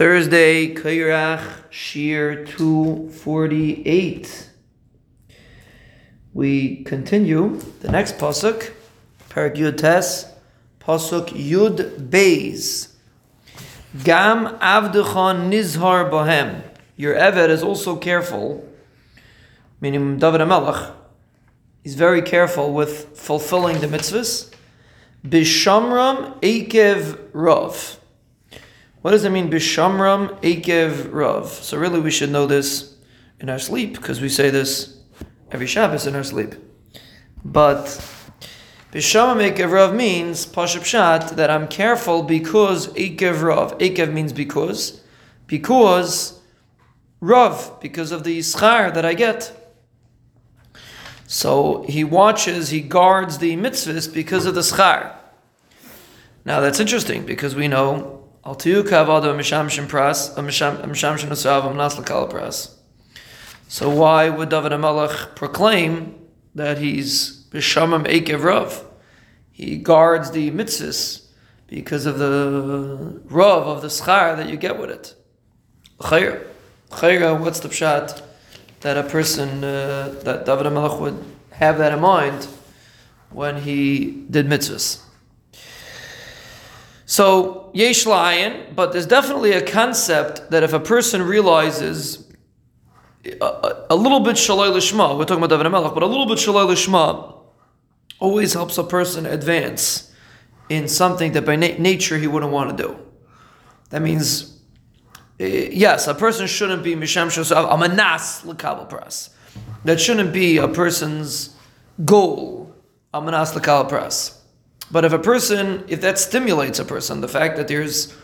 Thursday, Kairach, Shiur 248. We continue the next pasuk, Perek Yud Tes, pasuk Yud Beis. Gam avdechan nizhar bohem. Your Eved is also careful, meaning David HaMelech, he's very careful with fulfilling the mitzvahs. Bishamram Ekev Rav. What does it mean, Bishamram Ekev Rav? So really we should know this in our sleep, because we say this every Shabbos in our sleep. But Bishamram Ekev Rav means, pashut pshat, that I'm careful because Ekev Rav. Ekev means because. Because Rav, because of the schar that I get. So he watches, he guards the mitzvahs because of the schar. Now that's interesting because we know al kavada mishamshim pras mishamshim asav nas pras. So why would David HaMelech proclaim that he's bishamam ekev rav? He guards the mitzvahs because of the rav of the schar that you get with it. Chayr. Chayra, what's the pshat that a person, uh, that David HaMelech would have that in mind when he did mitzvahs? So, yesh layin, but there's definitely a concept that if a person realizes a, a, a little bit shelo lishma, we're talking about David HaMelech, but a little bit shelo lishma always helps a person advance in something that by na- nature he wouldn't want to do. That means eh, yes, a person shouldn't be misham shosav amanas lekabel pras. That shouldn't be a person's goal. Amanas lekabel pras. But if a person, if that stimulates a person, the fact that there's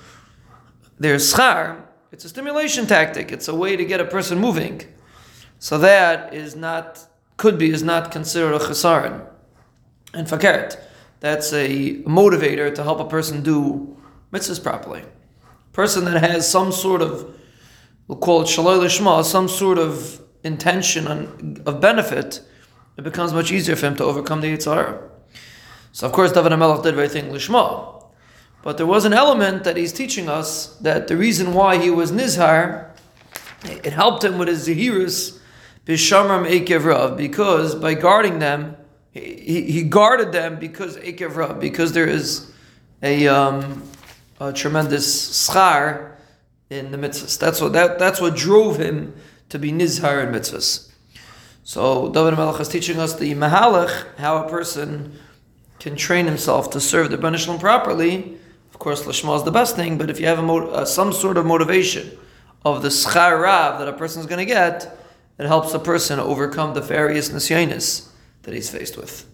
there's schar, it's a stimulation tactic. It's a way to get a person moving. So that is not could be is not considered a chesaron. And farkert, that's a motivator to help a person do mitzvahs properly person that has some sort of, we'll call it shaloi lishma, some sort of intention on, of benefit, it becomes much easier for him to overcome the Yitzhar. So of course David HaMelech did everything lishma. But there was an element that he's teaching us that the reason why he was nizhar, it helped him with his zahirus, bishamram ekev Rav, because by guarding them, he, he guarded them because ekev because there is a um, a tremendous schar in the mitzvahs. That's what that, that's what drove him to be nizhar in mitzvahs. So David Melech is teaching us the mahalach, how a person can train himself to serve the Banishlam properly. Of course, lishma is the best thing, but if you have a, uh, some sort of motivation of the schar rav that a person is going to get, it helps a person overcome the various nisyanis that he's faced with.